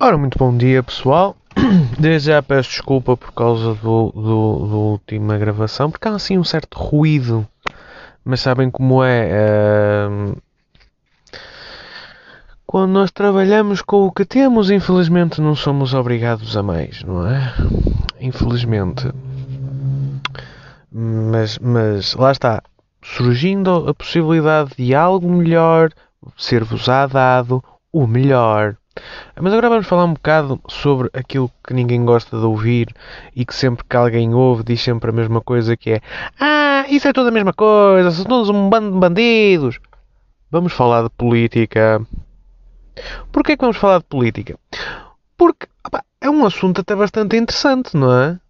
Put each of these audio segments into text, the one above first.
Ora, muito bom dia pessoal. Desde já peço desculpa por causa do, do, do última gravação, porque há assim um certo ruído. Mas sabem como é? ehm, Quando nós trabalhamos com o que temos, infelizmente não somos obrigados a mais, não é? Infelizmente. Mas, mas lá está. Surgindo a possibilidade de algo melhor ser-vos-á dado o melhor. Mas agora vamos falar um bocado sobre aquilo que ninguém gosta de ouvir e que sempre que alguém ouve diz sempre a mesma coisa que é Ah, isso é tudo a mesma coisa, são todos um bando de bandidos. Vamos falar de política. Porquê que vamos falar de política? Porque opá, é um assunto até bastante interessante, não é?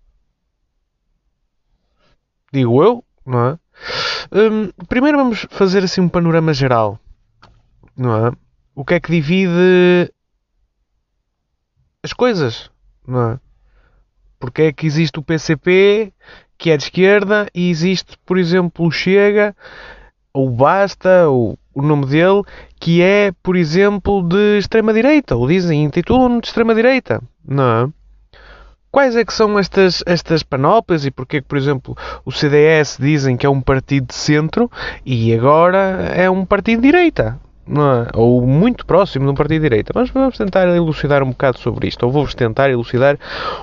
Digo eu, não é? Hum, primeiro vamos fazer assim um panorama geral, não é? O que é que divide as coisas, não é? Porque é que existe o PCP, que é de esquerda, e existe, por exemplo, o Chega, ou Basta, ou o nome dele, que é, por exemplo, de extrema-direita, ou dizem, intitulam-no de extrema-direita, não é? Quais é que são estas, estas panóplias e porque é que, por exemplo, o CDS dizem que é um partido de centro e agora é um partido de direita? É? Ou muito próximo de um partido de direita. Mas vamos tentar elucidar um bocado sobre isto. Ou vou-vos tentar elucidar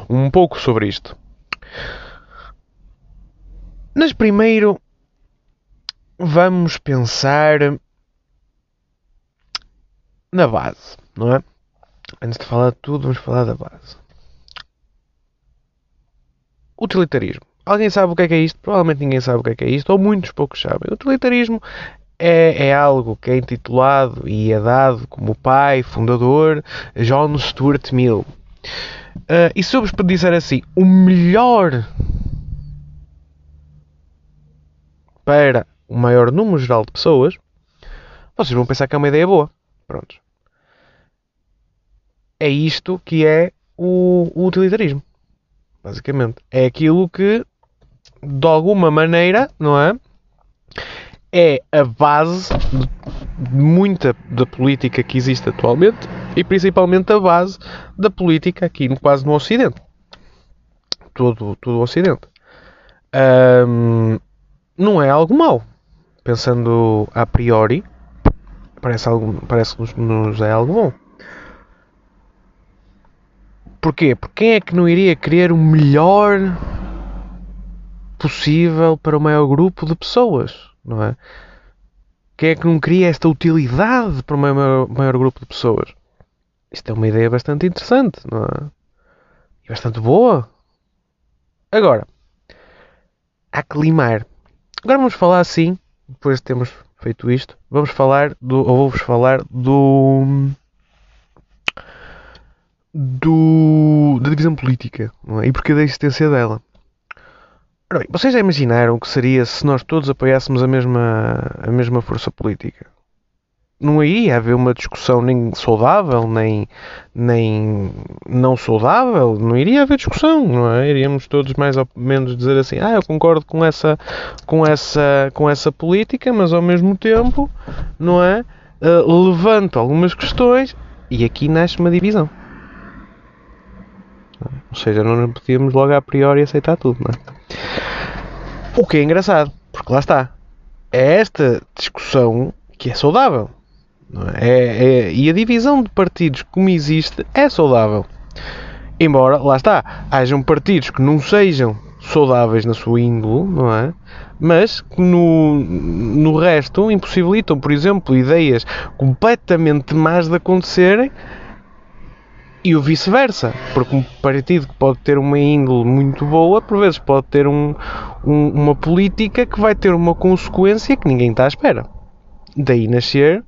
um pouco sobre isto. Mas primeiro vamos pensar na base, não é? Antes de falar de tudo, vamos falar da base. Utilitarismo. Alguém sabe o que é que é isto? Provavelmente ninguém sabe o que é que é isto, ou muitos poucos sabem. Utilitarismo é, é algo que é intitulado e é dado como pai fundador John Stuart Mill. Uh, e se eu vos disser assim, o melhor para o maior número geral de pessoas, vocês vão pensar que é uma ideia boa. Pronto. É isto que é o, o utilitarismo. Basicamente. É aquilo que, de alguma maneira, não é? É a base de muita da política que existe atualmente e principalmente a base da política aqui no, quase no Ocidente. Todo, todo o Ocidente. Ahm, não é algo mau. Pensando a priori, parece, algo, parece que nos é algo bom. Porquê? Porque quem é que não iria querer o melhor possível para o maior grupo de pessoas, não é? Quem é que não queria esta utilidade para o maior, maior grupo de pessoas? Isto é uma ideia bastante interessante, não é? E bastante boa. Agora, há que limar. Agora vamos falar assim, depois de termos feito isto, vamos falar do, ou vou-vos falar do do, da divisão política não é? e porque da existência dela. Ora bem, vocês já imaginaram o que seria se nós todos apoiássemos a mesma, a mesma força política? Não iria haver uma discussão nem saudável, nem, nem não saudável, não iria haver discussão, não é? Iríamos todos mais ou menos dizer assim, ah, eu concordo com essa, com essa, com essa política, mas ao mesmo tempo, não é? Ah, levanto algumas questões e aqui nasce uma divisão. Ou seja, não podíamos logo a priori aceitar tudo, não é? O que é engraçado, porque lá está. É esta discussão que é saudável. é? É- é- e a divisão de partidos como existe é saudável. Embora, lá está, hajam partidos que não sejam saudáveis na sua índole, não é? Mas que no, no resto impossibilitam, por exemplo, ideias completamente más de acontecerem e o vice-versa, porque um partido que pode ter uma índole muito boa, por vezes pode ter um, um- uma política que vai ter uma consequência que ninguém está à espera. Daí nascer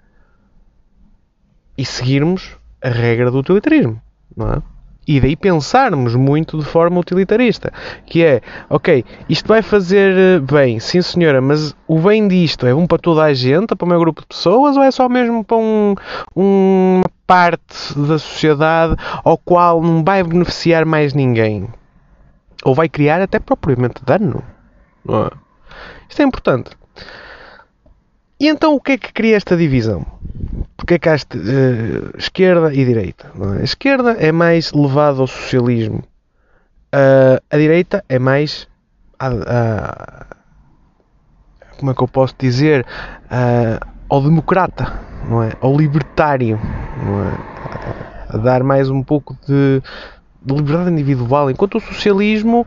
e seguirmos a regra do utilitarismo, não é? E daí pensarmos muito de forma utilitarista, que é, ok, isto vai fazer eh, bem, sim senhora, mas o bem disto é bom para toda a gente, para o meu grupo de pessoas, ou é só mesmo para um, uma parte da sociedade ao qual não vai beneficiar mais ninguém? Ou vai criar até propriamente dano? Não é? Isto é importante. E então o que é que cria esta divisão? porque é que há uh, esquerda e direita? É? A esquerda é mais levada ao socialismo. Uh, a direita é mais. A, a, como é que eu posso dizer? Uh, ao democrata, não é? Ao libertário, não é? A dar mais um pouco de, de liberdade individual, enquanto o socialismo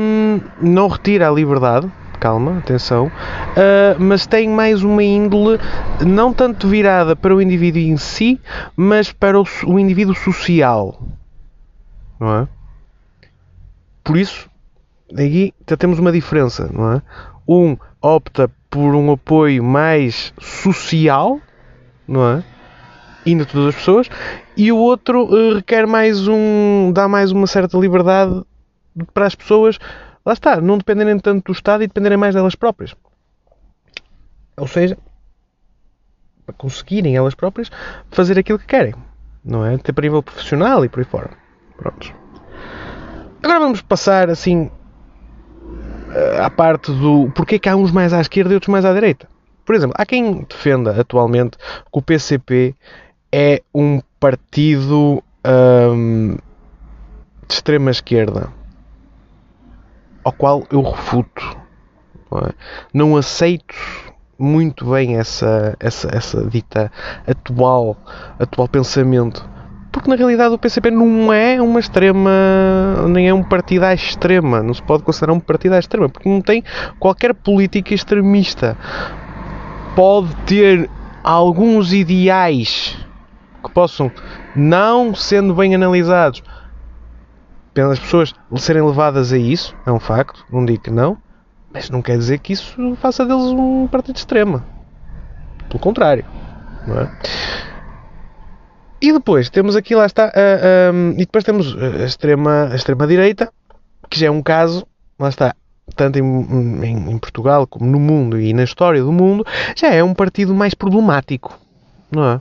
um, não retira a liberdade, calma, atenção, uh, mas tem mais uma índole não tanto virada para o indivíduo em si, mas para o, o indivíduo social, não é? Por isso, aqui já temos uma diferença, não é? Um opta por um apoio mais social, não é? Indo a todas as pessoas, e o outro uh, requer mais um. dá mais uma certa liberdade para as pessoas, lá está, não dependerem tanto do Estado e dependerem mais delas próprias. Ou seja, para conseguirem elas próprias fazer aquilo que querem, não é? Até para nível profissional e por aí fora. Prontos. Agora vamos passar assim eh, à parte do porquê que há uns mais à esquerda e outros mais à direita. Por exemplo, há quem defenda atualmente que o PCP é um partido hum, de extrema esquerda, ao qual eu refuto. Não, é? não aceito muito bem essa, essa, essa dita atual, atual pensamento porque na realidade o PCP não é uma extrema, nem é um partido à extrema, não se pode considerar um partido à extrema, porque não tem qualquer política extremista. Pode ter alguns ideais que possam, não sendo bem analisados, pelas pessoas serem levadas a isso, é um facto, não digo que não, mas não quer dizer que isso faça deles um partido extremo. Pelo contrário. Não é? E depois temos aqui, lá está, e depois temos a extrema, a extrema direita, que já é um caso, lá está, tanto em, em, em, Portugal como no mundo e na história do mundo, já é um partido mais problemático, não é?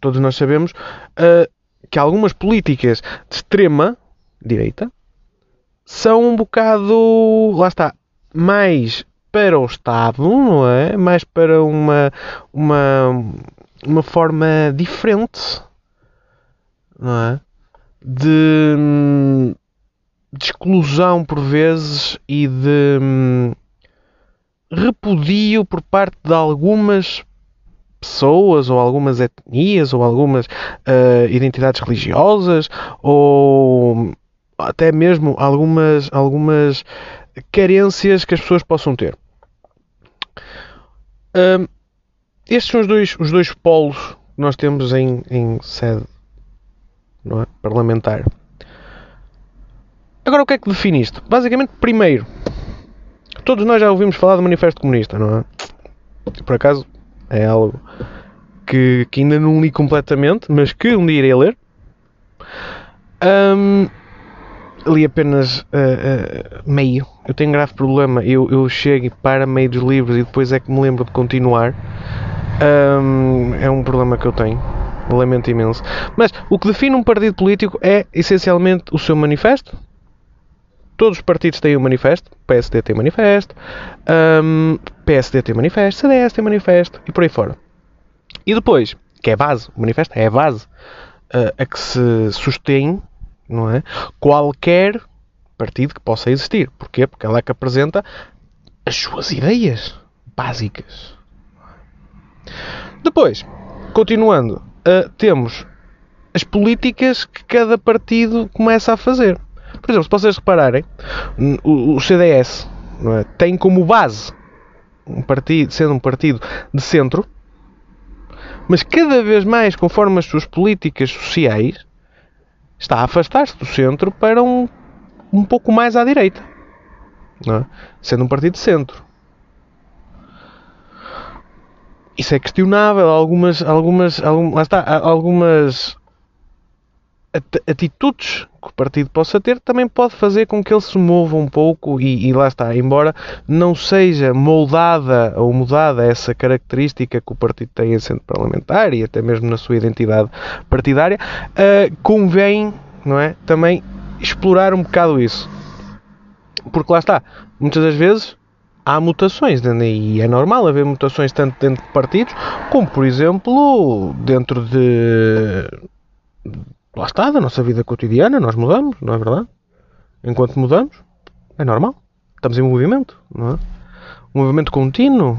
Todos nós sabemos uh, que algumas políticas de extrema direita são um bocado, lá está, mais para o Estado, não é? Mais para uma, uma uma forma diferente, não é? De, de exclusão por vezes e de hum, repudio por parte de algumas pessoas ou algumas etnias ou algumas uh, identidades religiosas ou até mesmo algumas algumas carências que as pessoas possam ter. Uh, estes são os dois, os dois polos que nós temos em, em sede é? parlamentar. Agora, o que é que define isto? Basicamente, primeiro, todos nós já ouvimos falar do Manifesto Comunista, não é? Por acaso, é algo que, que ainda não li completamente, mas que um dia irei ler. Um, li apenas uh, uh, meio. Eu tenho um grave problema. Eu, eu chego para meio dos livros e depois é que me lembro de continuar. Um, é um problema que eu tenho. Lamento imenso. Mas o que define um partido político é essencialmente o seu manifesto. Todos os partidos têm um manifesto. PSD tem manifesto. Um, PSD tem manifesto. CDS tem manifesto. E por aí fora. E depois, que é base, o manifesto é a base uh, a que se sustém não é? qualquer partido que possa existir. Porquê? Porque ela é que apresenta as suas ideias básicas. Depois, continuando, uh, temos as políticas que cada partido começa a fazer. Por exemplo, se vocês repararem, o, o CDS é, tem como base um partido, sendo um partido de centro, mas cada vez mais, conforme as suas políticas sociais, está a afastar-se do centro para um, um pouco mais à direita, é? sendo um partido de centro. isso é questionável. Algumas, algumas, algumas, está, algumas atitudes que o partido possa ter também pode fazer com que ele se mova um pouco e, e, lá está, embora não seja moldada ou mudada essa característica que o partido tem em centro parlamentar e até mesmo na sua identidade partidária, uh, convém não é, também explorar um bocado isso. Porque lá está, muitas das vezes há mutações e é normal haver mutações tanto dentro de partidos como, por exemplo, dentro de. Lá está, da nossa vida cotidiana, nós mudamos, não é verdade? Enquanto mudamos, é normal. Estamos em movimento, não é? Um movimento contínuo.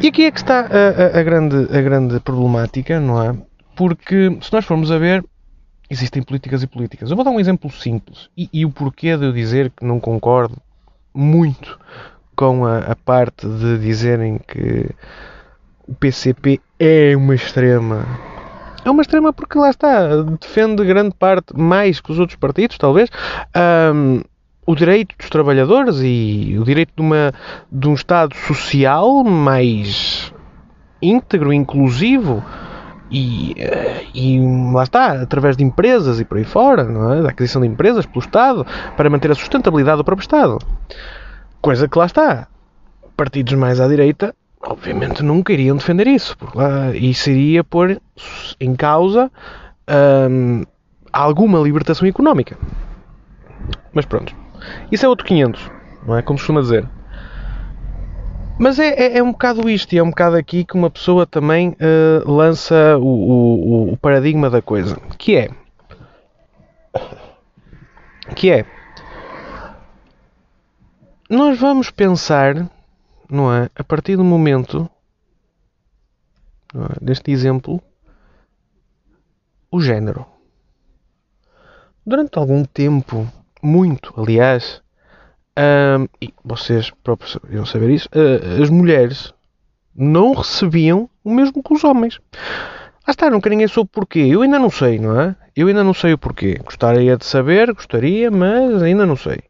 E aqui é que está a, a, a, grande, a grande problemática, não é? Porque se nós formos a ver, existem políticas e políticas. Eu vou dar um exemplo simples e, e o porquê de eu dizer que não concordo muito com a, a parte de dizerem que o PCP é uma extrema. É uma extrema porque lá está, defende grande parte, mais que os outros partidos, talvez, um, o direito dos trabalhadores e o direito de, uma, de um Estado social mais íntegro, inclusivo e, e lá está, através de empresas e por aí fora, não é? da aquisição de empresas pelo Estado, para manter a sustentabilidade do próprio Estado. Coisa que lá está. Partidos mais à direita, obviamente, nunca iriam defender isso, porque lá, isso iria pôr em causa hum, alguma libertação económica. Mas pronto, isso é outro 500, não é? Como se costuma dizer. Mas é, é, é, um bocado isto, e é um bocado aqui que uma pessoa também uh, lança o, o, o, paradigma da coisa, que é que é nós vamos pensar, não é, a partir do momento é, deste exemplo, o género. Durante algum tempo, muito, aliás, e vocês próprios iam saber isso, uh, as mulheres não recebiam o mesmo que os homens. Ah está, nunca ninguém soube porquê. Eu ainda não sei, não é? Eu ainda não sei o porquê. Gostaria de saber, gostaria, mas ainda não sei.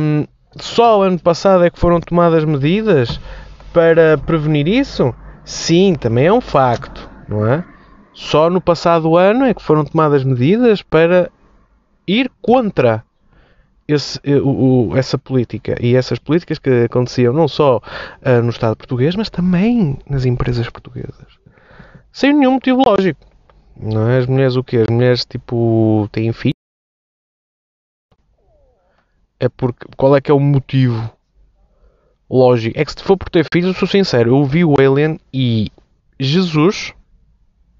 Um, só ano passado é que foram tomadas medidas para prevenir isso? Sim, também é um facto, não é? Só no passado ano é que foram tomadas medidas para ir contra esse, eh, o, o, essa política e essas políticas que aconteciam não só uh, no Estado português, mas também nas empresas portuguesas. Sem nenhum motivo lógico. Não é? As mulheres o quê? As mulheres tipo têm filhos? É porque qual é que é o motivo lógico? É que se for por ter filhos, eu sou sincero, eu vi o Alien e Jesus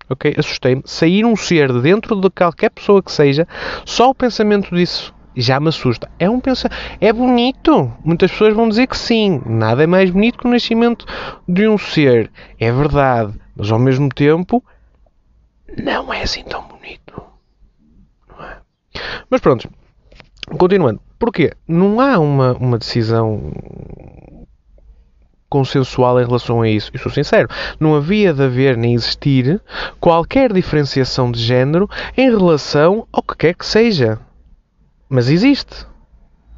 ok? Assustei-me. Sair um ser de dentro de qualquer pessoa que seja, só o pensamento disso já me assusta. É um pensa é bonito. Muitas pessoas vão dizer que sim. Nada é mais bonito que o nascimento de um ser. É verdade, mas ao mesmo tempo não é assim tão bonito. Não é? Mas pronto, continuando. Porquê? Não há uma, uma decisão consensual em relação a isso. Eu sou sincero, não havia de haver nem existir qualquer diferenciação de género em relação ao que quer que seja. Mas existe.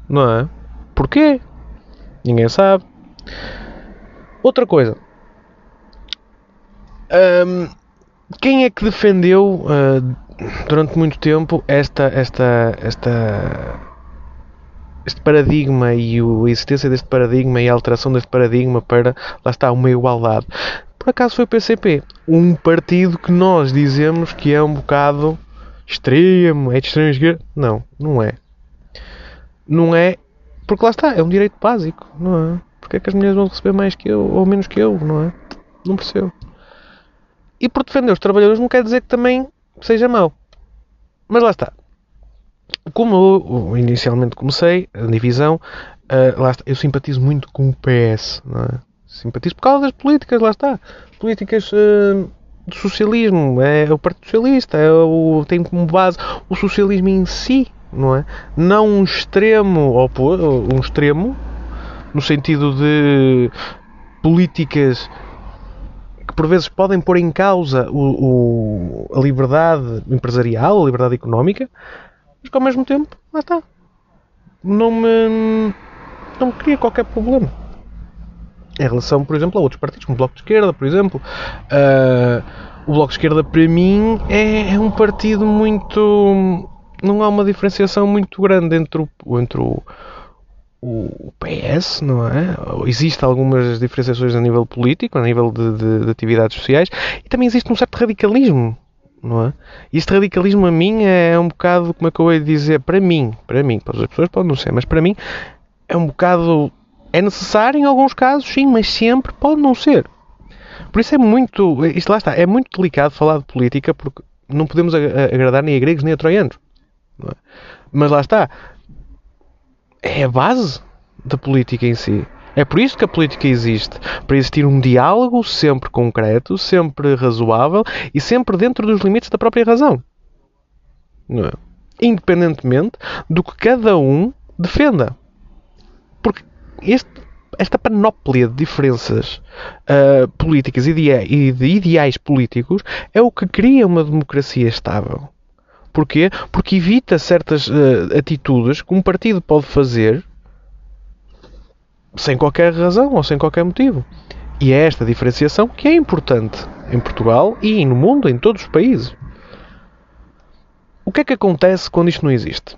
Não é? Porquê? Ninguém sabe. Outra coisa. Um, quem é que defendeu uh, durante muito tempo esta, esta, esta, este paradigma e a existência deste paradigma e a alteração deste paradigma para, lá está, uma igualdade? Por acaso foi o PCP, um partido que nós dizemos que é um bocado extremo, é de extrema esquerda. Não, não é não é. Porque lá está, é um direito básico, não é? Porque é que as mulheres vão receber mais que eu ou menos que eu, não é? Não percebo. E por defender os trabalhadores não quer dizer que também seja mau. Mas lá está. Como eu inicialmente comecei a divisão, uh, lá está, eu simpatizo muito com o PS, não é? Simpatizo por causa das políticas, lá está. Políticas uh, do socialismo, é o Partido Socialista, é o, tem como base o socialismo em si, não é? Não um extremo, um extremo, no sentido de políticas por vezes podem pôr em causa o, o, a liberdade empresarial, a liberdade económica, mas que ao mesmo tempo, lá está, não me, não me cria qualquer problema. Em relação, por exemplo, a outros partidos, como o Bloco de Esquerda, por exemplo, uh, o Bloco de Esquerda para mim é, é um partido muito não há uma diferenciação muito grande entre o, entre o, o PS, não é? Existem algumas diferenciações a nível político, a nível de, de, de, atividades sociais, e também existe um certo radicalismo, não é? E este radicalismo a mim é um bocado, como é que eu ia dizer, para mim, para mim, para as pessoas podem não ser, mas para mim é um bocado. É necessário em alguns casos, sim, mas sempre pode não ser. Por isso é muito. Isto lá está, é muito delicado falar de política porque não podemos agradar nem a gregos nem a troianos. É? Mas lá está. É a base da política em si. É por isso que a política existe. Para existir um diálogo sempre concreto, sempre razoável e sempre dentro dos limites da própria razão. É? Independentemente do que cada um defenda. Porque este, esta panóplia de diferenças uh, políticas e de ideais políticos é o que cria uma democracia estável. Porquê? Porque evita certas uh, atitudes que um partido pode fazer sem qualquer razão ou sem qualquer motivo. E é esta diferenciação que é importante em Portugal e no mundo, em todos os países. O que é que acontece quando isto não existe?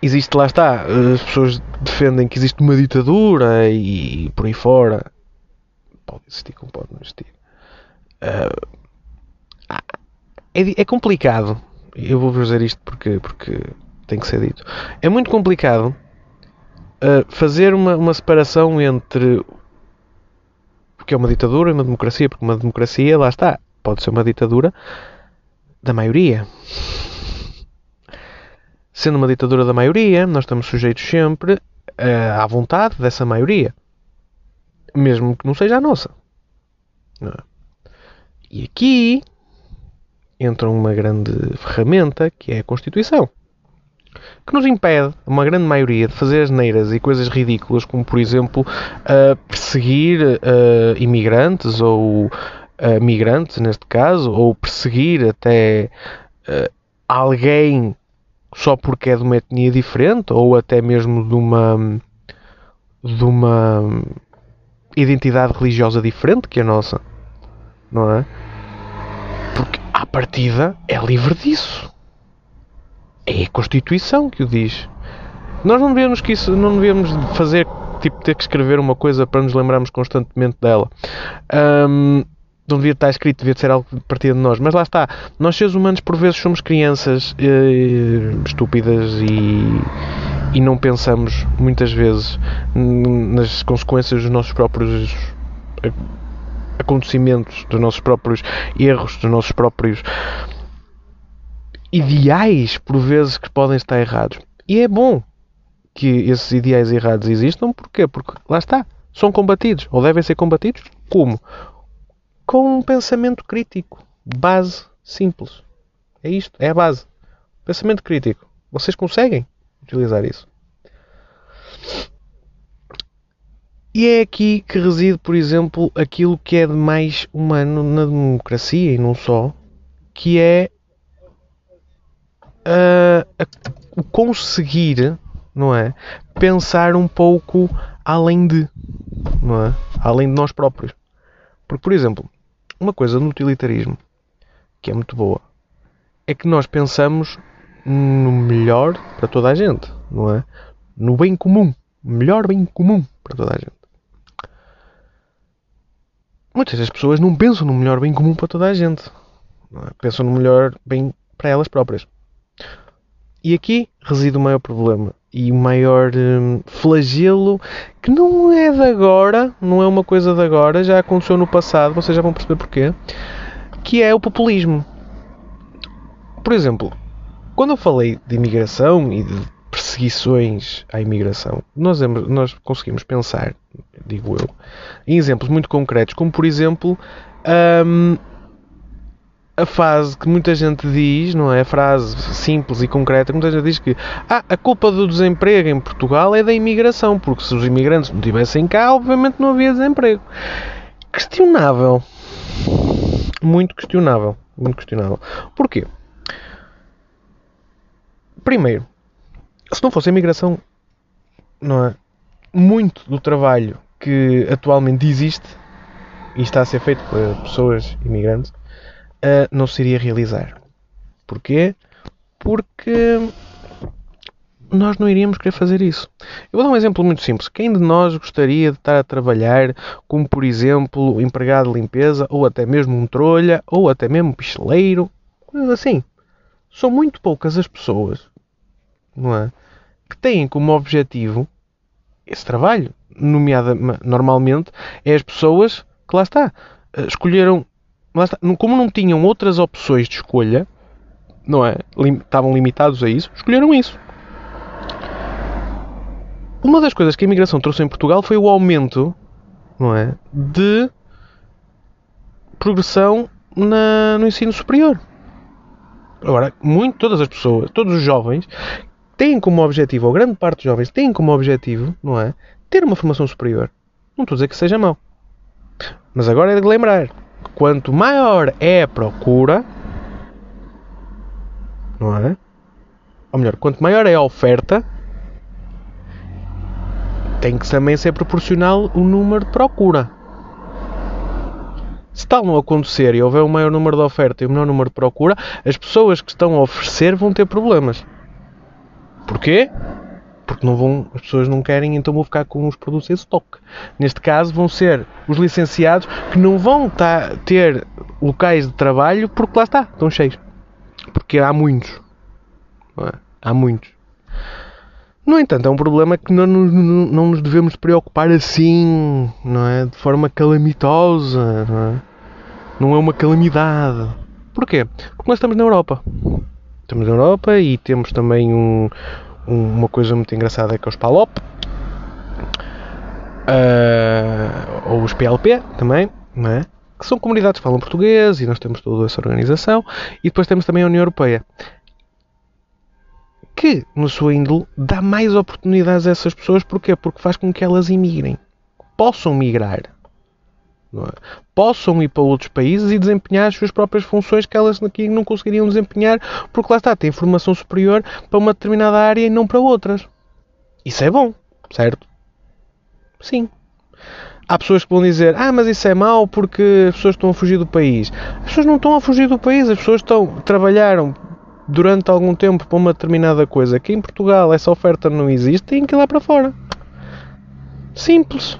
Existe, lá está, as pessoas defendem que existe uma ditadura e por aí fora. Pode existir como pode não existir. Uh, é, é, complicado. Eu vou dizer isto porque, porque tem que ser dito. É muito complicado uh, fazer uma, uma separação entre o que é uma ditadura e uma democracia, porque uma democracia, lá está, pode ser uma ditadura da maioria. Sendo uma ditadura da maioria, nós estamos sujeitos sempre uh, à vontade dessa maioria, mesmo que não seja a nossa. É? E aqui entra uma grande ferramenta que é a Constituição que nos impede, uma grande maioria, de fazer as neiras e coisas ridículas, como por exemplo uh, perseguir uh, imigrantes ou uh, migrantes, neste caso, ou perseguir até alguém só porque é de uma etnia diferente ou até mesmo de uma de uma identidade religiosa diferente que a nossa, não é? Partida é livre disso. É a Constituição que o diz. Nós não devemos, que isso, não devemos fazer, tipo, ter que escrever uma coisa para nos lembrarmos constantemente dela. Um, não devia estar escrito, devia ser algo de de nós. Mas lá está. Nós, seres humanos, por vezes somos crianças eh, estúpidas e, e não pensamos, muitas vezes, nas consequências dos nossos próprios acontecimentos, dos nossos próprios erros, dos nossos próprios ideais, por vezes, que podem estar errados. E é bom que esses ideais errados existam, porquê? Porque lá está, são combatidos, ou devem ser combatidos, como? Com um pensamento crítico, base simples. É isto, é a base. Pensamento crítico. Vocês conseguem utilizar isso? E é aqui que reside, por exemplo, aquilo que é de mais humano na democracia e não só, que é uh, conseguir, não é? Pensar um pouco além de, não é? Além de nós próprios. Porque, por exemplo, uma coisa no utilitarismo que é muito boa é que nós pensamos no melhor para toda a gente, não é? No bem comum. Melhor bem comum para toda a gente. Muitas das pessoas não pensam no melhor bem comum para toda a gente. É? Pensam no melhor bem para elas próprias. E aqui reside o maior problema e o maior hum, flagelo que não é de agora, não é uma coisa de agora, já aconteceu no passado, vocês já vão perceber porquê, que é o populismo. Por exemplo, quando eu falei de imigração e de perseguições à imigração, nós, nós conseguimos pensar, digo eu, em exemplos muito concretos, como por exemplo. Hum, a frase que muita gente diz, não é? A frase simples e concreta, muita gente diz que ah, a culpa do desemprego em Portugal é da imigração, porque se os imigrantes não estivessem cá, obviamente não havia desemprego. Questionável. Muito questionável. Muito questionável. Porquê? Primeiro, se não fosse a imigração, não é? Muito do trabalho que atualmente existe e está a ser feito por pessoas imigrantes uh, não se iria realizar. Porquê? Porque nós não iríamos querer fazer isso. Eu vou dar um exemplo muito simples. Quem de nós gostaria de estar a trabalhar como, por exemplo, empregado de limpeza, ou até mesmo um trolha, ou até mesmo um picheleiro? Coisas assim. São muito poucas as pessoas, não é? que têm como objetivo esse trabalho. Nomeada, normalmente, é as pessoas que lá está, eh, escolheram, lá está, como não tinham outras opções de escolha, não é? Estavam limitados a isso, escolheram isso. Uma das coisas que a imigração trouxe em Portugal foi o aumento, não é, de progressão na, no ensino superior. Agora, muito, todas as pessoas, todos os jovens, têm como objetivo, ou grande parte dos jovens têm como objetivo, não é? Ter uma formação superior. Não estou a dizer que seja mau. Mas agora é de lembrar que quanto maior é a procura, não é? Ou melhor, quanto maior é a oferta, tem que também ser proporcional o número de procura. Se tal não acontecer e houver um maior número de oferta e um menor número de procura, as pessoas que estão a oferecer vão ter problemas. Porquê? Porque não vão, as pessoas não querem, então vão ficar com os produtos em estoque. Neste caso, vão ser os licenciados que não vão tá, ter locais de trabalho porque lá está, estão cheios. Porque há muitos. É? Há muitos. No entanto, é um problema que não nos, não nos devemos preocupar assim, não é? De forma calamitosa, não é? Não é uma calamidade. Porquê? Porque nós estamos na Europa. Estamos na Europa e temos também um, um, uma coisa muito engraçada que é os PALOP. Uh, ou os PLP também, não é? Que são comunidades que falam português e nós temos toda essa organização. E depois temos também a União Europeia que, no seu índole, dá mais oportunidades a essas pessoas. Porquê? Porque faz com que elas imigrem. Possam migrar. É? Possam ir para outros países e desempenhar as suas próprias funções que elas aqui não conseguiriam desempenhar, porque lá está, têm formação superior para uma determinada área e não para outras. Isso é bom, certo? Sim. Há pessoas que vão dizer, ah, mas isso é mau porque as pessoas estão a fugir do país. As pessoas não estão a fugir do país, as pessoas estão, trabalharam durante algum tempo para uma determinada coisa que em Portugal essa oferta não existe, têm que ir lá para fora. Simples.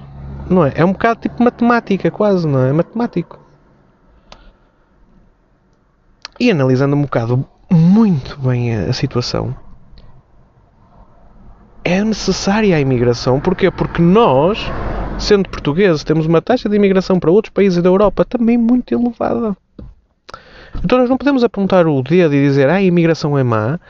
Não é? É um bocado tipo matemática, quase, não é? Matemático. E analisando um bocado muito bem a, a situação, é necessária a imigração. Porquê? Porque nós, sendo portugueses, temos uma taxa de imigração para outros países da Europa também muito elevada. Então nós não podemos apontar o dedo e dizer ah, a imigração é má,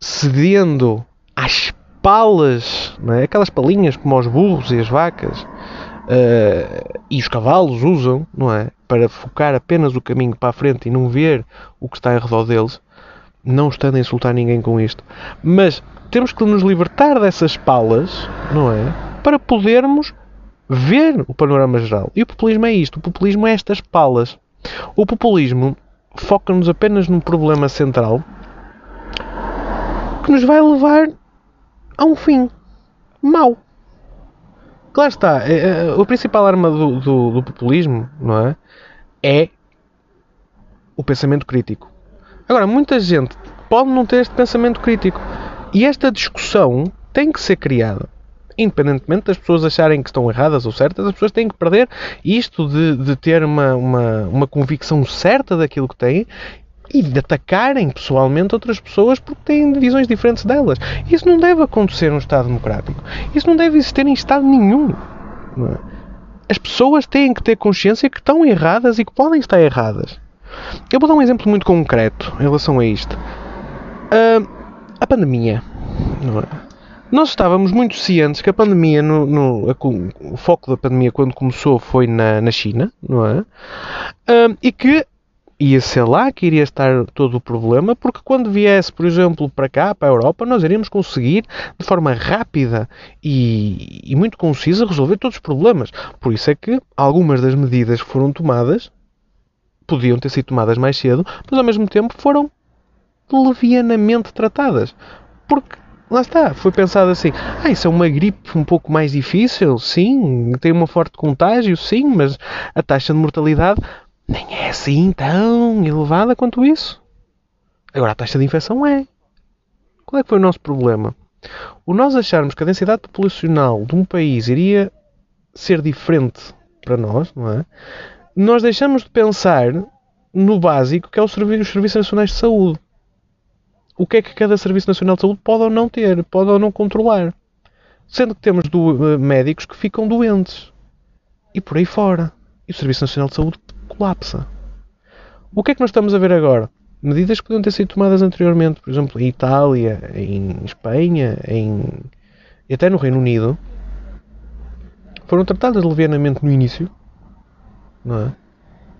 cedendo às palas, é? aquelas palinhas como os burros e as vacas uh, e os cavalos usam, não é? Para focar apenas o caminho para a frente e não ver o que está ao redor deles, não estando a insultar ninguém com isto. Mas temos que nos libertar dessas palas, não é? Para podermos ver o panorama geral. E o populismo é isto. O populismo é estas palas. O populismo foca-nos apenas num problema central que nos vai levar a um fim mau. Claro está, a, é, é, principal arma do, do, do populismo não é? é o pensamento crítico. Agora, muita gente pode não ter este pensamento crítico e esta discussão tem que ser criada independentemente das pessoas acharem que estão erradas ou certas, as pessoas têm que perder isto de, de ter uma, uma, uma convicção certa daquilo que têm e de atacarem pessoalmente outras pessoas porque têm visões diferentes delas. Isso não deve acontecer num Estado democrático. Isso não deve existir em Estado nenhum. É? As pessoas têm que ter consciência que estão erradas e que podem estar erradas. Eu vou dar um exemplo muito concreto em relação a isto. Uh, a pandemia. É? Nós estávamos muito cientes que a pandemia, no, no a, o foco da pandemia quando começou foi na, na China, não é? Um, e que ia ser lá que iria estar todo o problema, porque quando viesse, por exemplo, para cá, para a Europa, nós iríamos conseguir, de forma rápida e, e muito concisa, resolver todos os problemas. Por isso é que algumas das medidas que foram tomadas podiam ter sido tomadas mais cedo, mas ao mesmo tempo foram levianamente tratadas. Porque lá está, foi pensado assim: ah, isso é uma gripe um pouco mais difícil, sim, tem uma forte contágio, sim, mas a taxa de mortalidade nem é assim tão elevada quanto isso. Agora a taxa de infecção é. Qual é que foi o nosso problema? O nós acharmos que a densidade populacional de um país iria ser diferente para nós, não é? Nós deixamos de pensar no básico que é o serviço, os Serviços Nacionais de Saúde. o que é que cada Serviço Nacional de Saúde pode ou não ter, pode ou não controlar. Sendo que temos do, uh, médicos que ficam doentes. E por aí fora. E o Serviço Nacional de Saúde colapsa. O que é que nós estamos a ver agora? Medidas que podiam ter sido tomadas anteriormente, por exemplo, em Itália, em Espanha, em... e até no Reino Unido, foram tratadas levianamente no início, não é?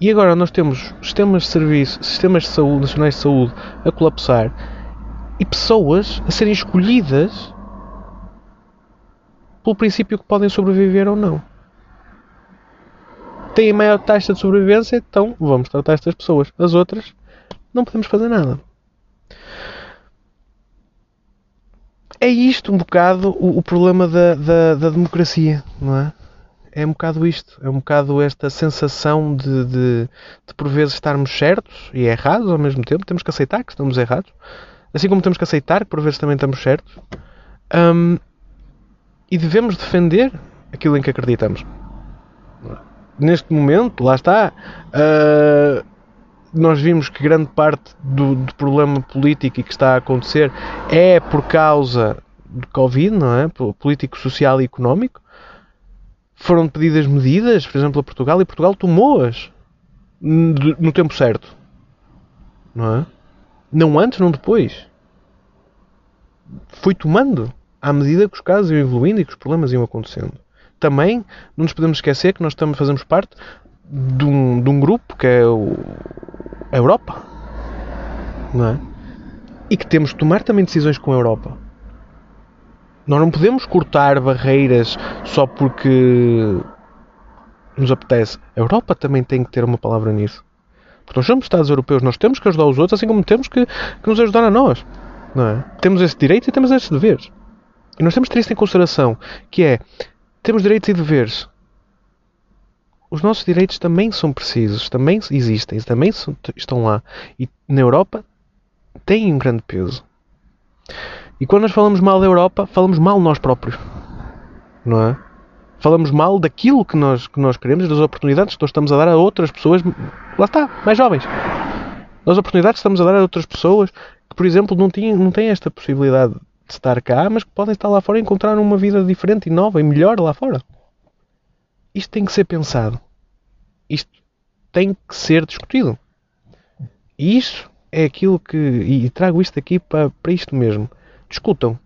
E agora nós temos sistemas de serviço, sistemas de saúde, nacionais de saúde a colapsar e pessoas a serem escolhidas pelo princípio que podem sobreviver ou não. Têm maior taxa de sobrevivência, então vamos tratar estas pessoas. As outras, não podemos fazer nada. É isto um bocado o, o problema da, da, da democracia, não é? é um bocado isto. É um bocado esta sensação de, de, de, por vezes estarmos certos e errados ao mesmo tempo. Temos que aceitar que estamos errados. Assim como temos que aceitar que por vezes também estamos certos. Um, e devemos defender aquilo em que acreditamos. Neste momento, lá está. Uh, nós vimos que grande parte do, do problema político que está a acontecer é por causa do Covid, não é? Político, social e económico foram pedidas medidas, por exemplo, a Portugal, e Portugal tomou-as no tempo certo. Não é? Não antes, não depois. Foi tomando à medida que os casos iam evoluindo e que os problemas iam acontecendo. Também não nos podemos esquecer que nós estamos, fazemos parte de um, de um grupo que é o, a Europa. Não é? E que temos de tomar também decisões com a Europa. Nós não podemos cortar barreiras só porque nos apetece. A Europa também tem que ter uma palavra nisso. Porque nós somos Estados Europeus, nós temos que ajudar os outros, assim como temos que, que nos ajudar a nós. Não é? Temos esse direito e temos esses deveres. E nós temos que ter isso em consideração, que é, temos direitos e deveres. Os nossos direitos também são precisos, também existem, também estão lá. E na Europa têm um grande peso. E quando nós falamos mal da Europa, falamos mal nós próprios. Não é? Falamos mal daquilo que nós, que nós queremos, das oportunidades que nós estamos a dar a outras pessoas, lá está, mais jovens. Das oportunidades que estamos a dar a outras pessoas que, por exemplo, não, tinham, não têm esta possibilidade de estar cá, mas que podem estar lá fora e encontrar uma vida diferente e nova e melhor lá fora. Isto tem que ser pensado. Isto tem que ser discutido. E isso é aquilo que. E trago isto aqui para, para isto mesmo. Discutam.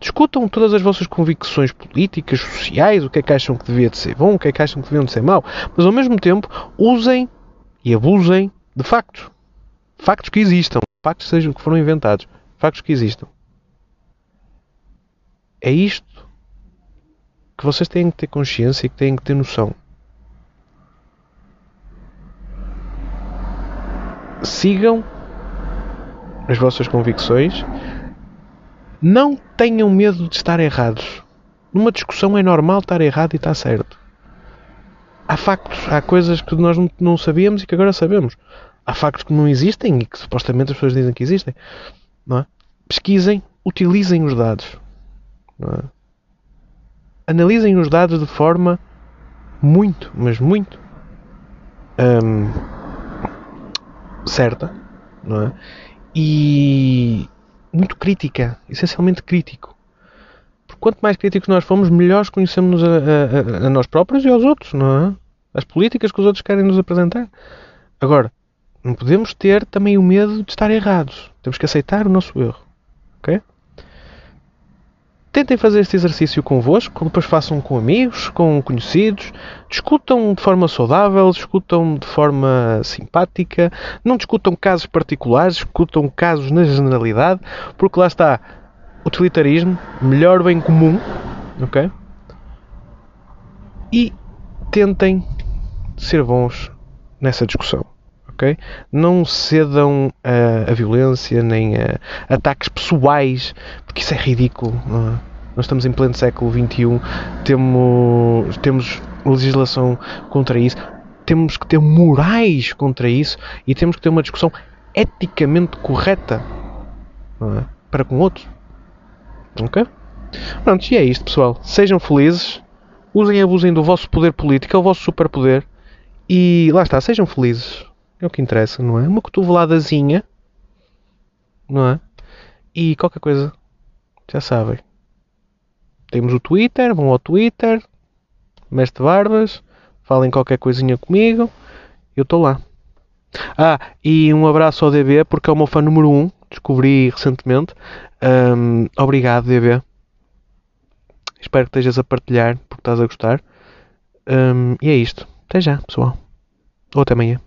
Discutam todas as vossas convicções políticas, sociais, o que é que acham que devia de ser bom, o que é que acham que deviam de ser mau, mas ao mesmo tempo usem e abusem de factos. Factos que existam. Factos sejam, que foram inventados. Factos que existam. É isto que vocês têm que ter consciência e que têm que ter noção. Sigam as vossas convicções não tenham medo de estar errados. Numa discussão é normal estar errado e estar certo. Há factos, há coisas que nós não sabíamos e que agora sabemos. Há factos que não existem e que supostamente as pessoas dizem que existem. Não é? Pesquisem, utilizem os dados. É? Analisem os dados de forma muito, mas muito hum, certa. Não é? E muito crítica, essencialmente crítico. Porque quanto mais críticos nós formos, melhores conhecemos a, a, a, nós próprios e aos outros, não é? As políticas que os outros querem nos apresentar. Agora, não podemos ter também o medo de estar errados. Temos que aceitar o nosso erro. Ok? Tentem fazer este exercício convosco, depois façam com amigos, com conhecidos, discutam de forma saudável, discutam de forma simpática, não discutam casos particulares, discutam casos na generalidade, porque lá está utilitarismo, melhor bem comum, ok? E tentem ser bons nessa discussão. Ok? Não cedam a, a violência nem a ataques pessoais, porque isso é ridículo. É? Nós estamos em pleno século XXI, temos, temos legislação contra isso, temos que ter morais contra isso e temos que ter uma discussão eticamente correta é? para com outros. Ok? Pronto, e é isto, pessoal. Sejam felizes, usem e abusem do vosso poder político, é o vosso superpoder. E lá está, sejam felizes. É o que interessa, não é? Uma cotoveladazinha, não é? E qualquer coisa, já sabem. Temos o Twitter, vão ao Twitter, Mestre Barbas, falem qualquer coisinha comigo, eu estou lá. Ah, e um abraço ao DB porque é o meu fã número 1, um, descobri recentemente. Um, obrigado, DB. Espero que estejas a partilhar porque estás a gostar. Um, e é isto. Até já, pessoal. Ou até amanhã.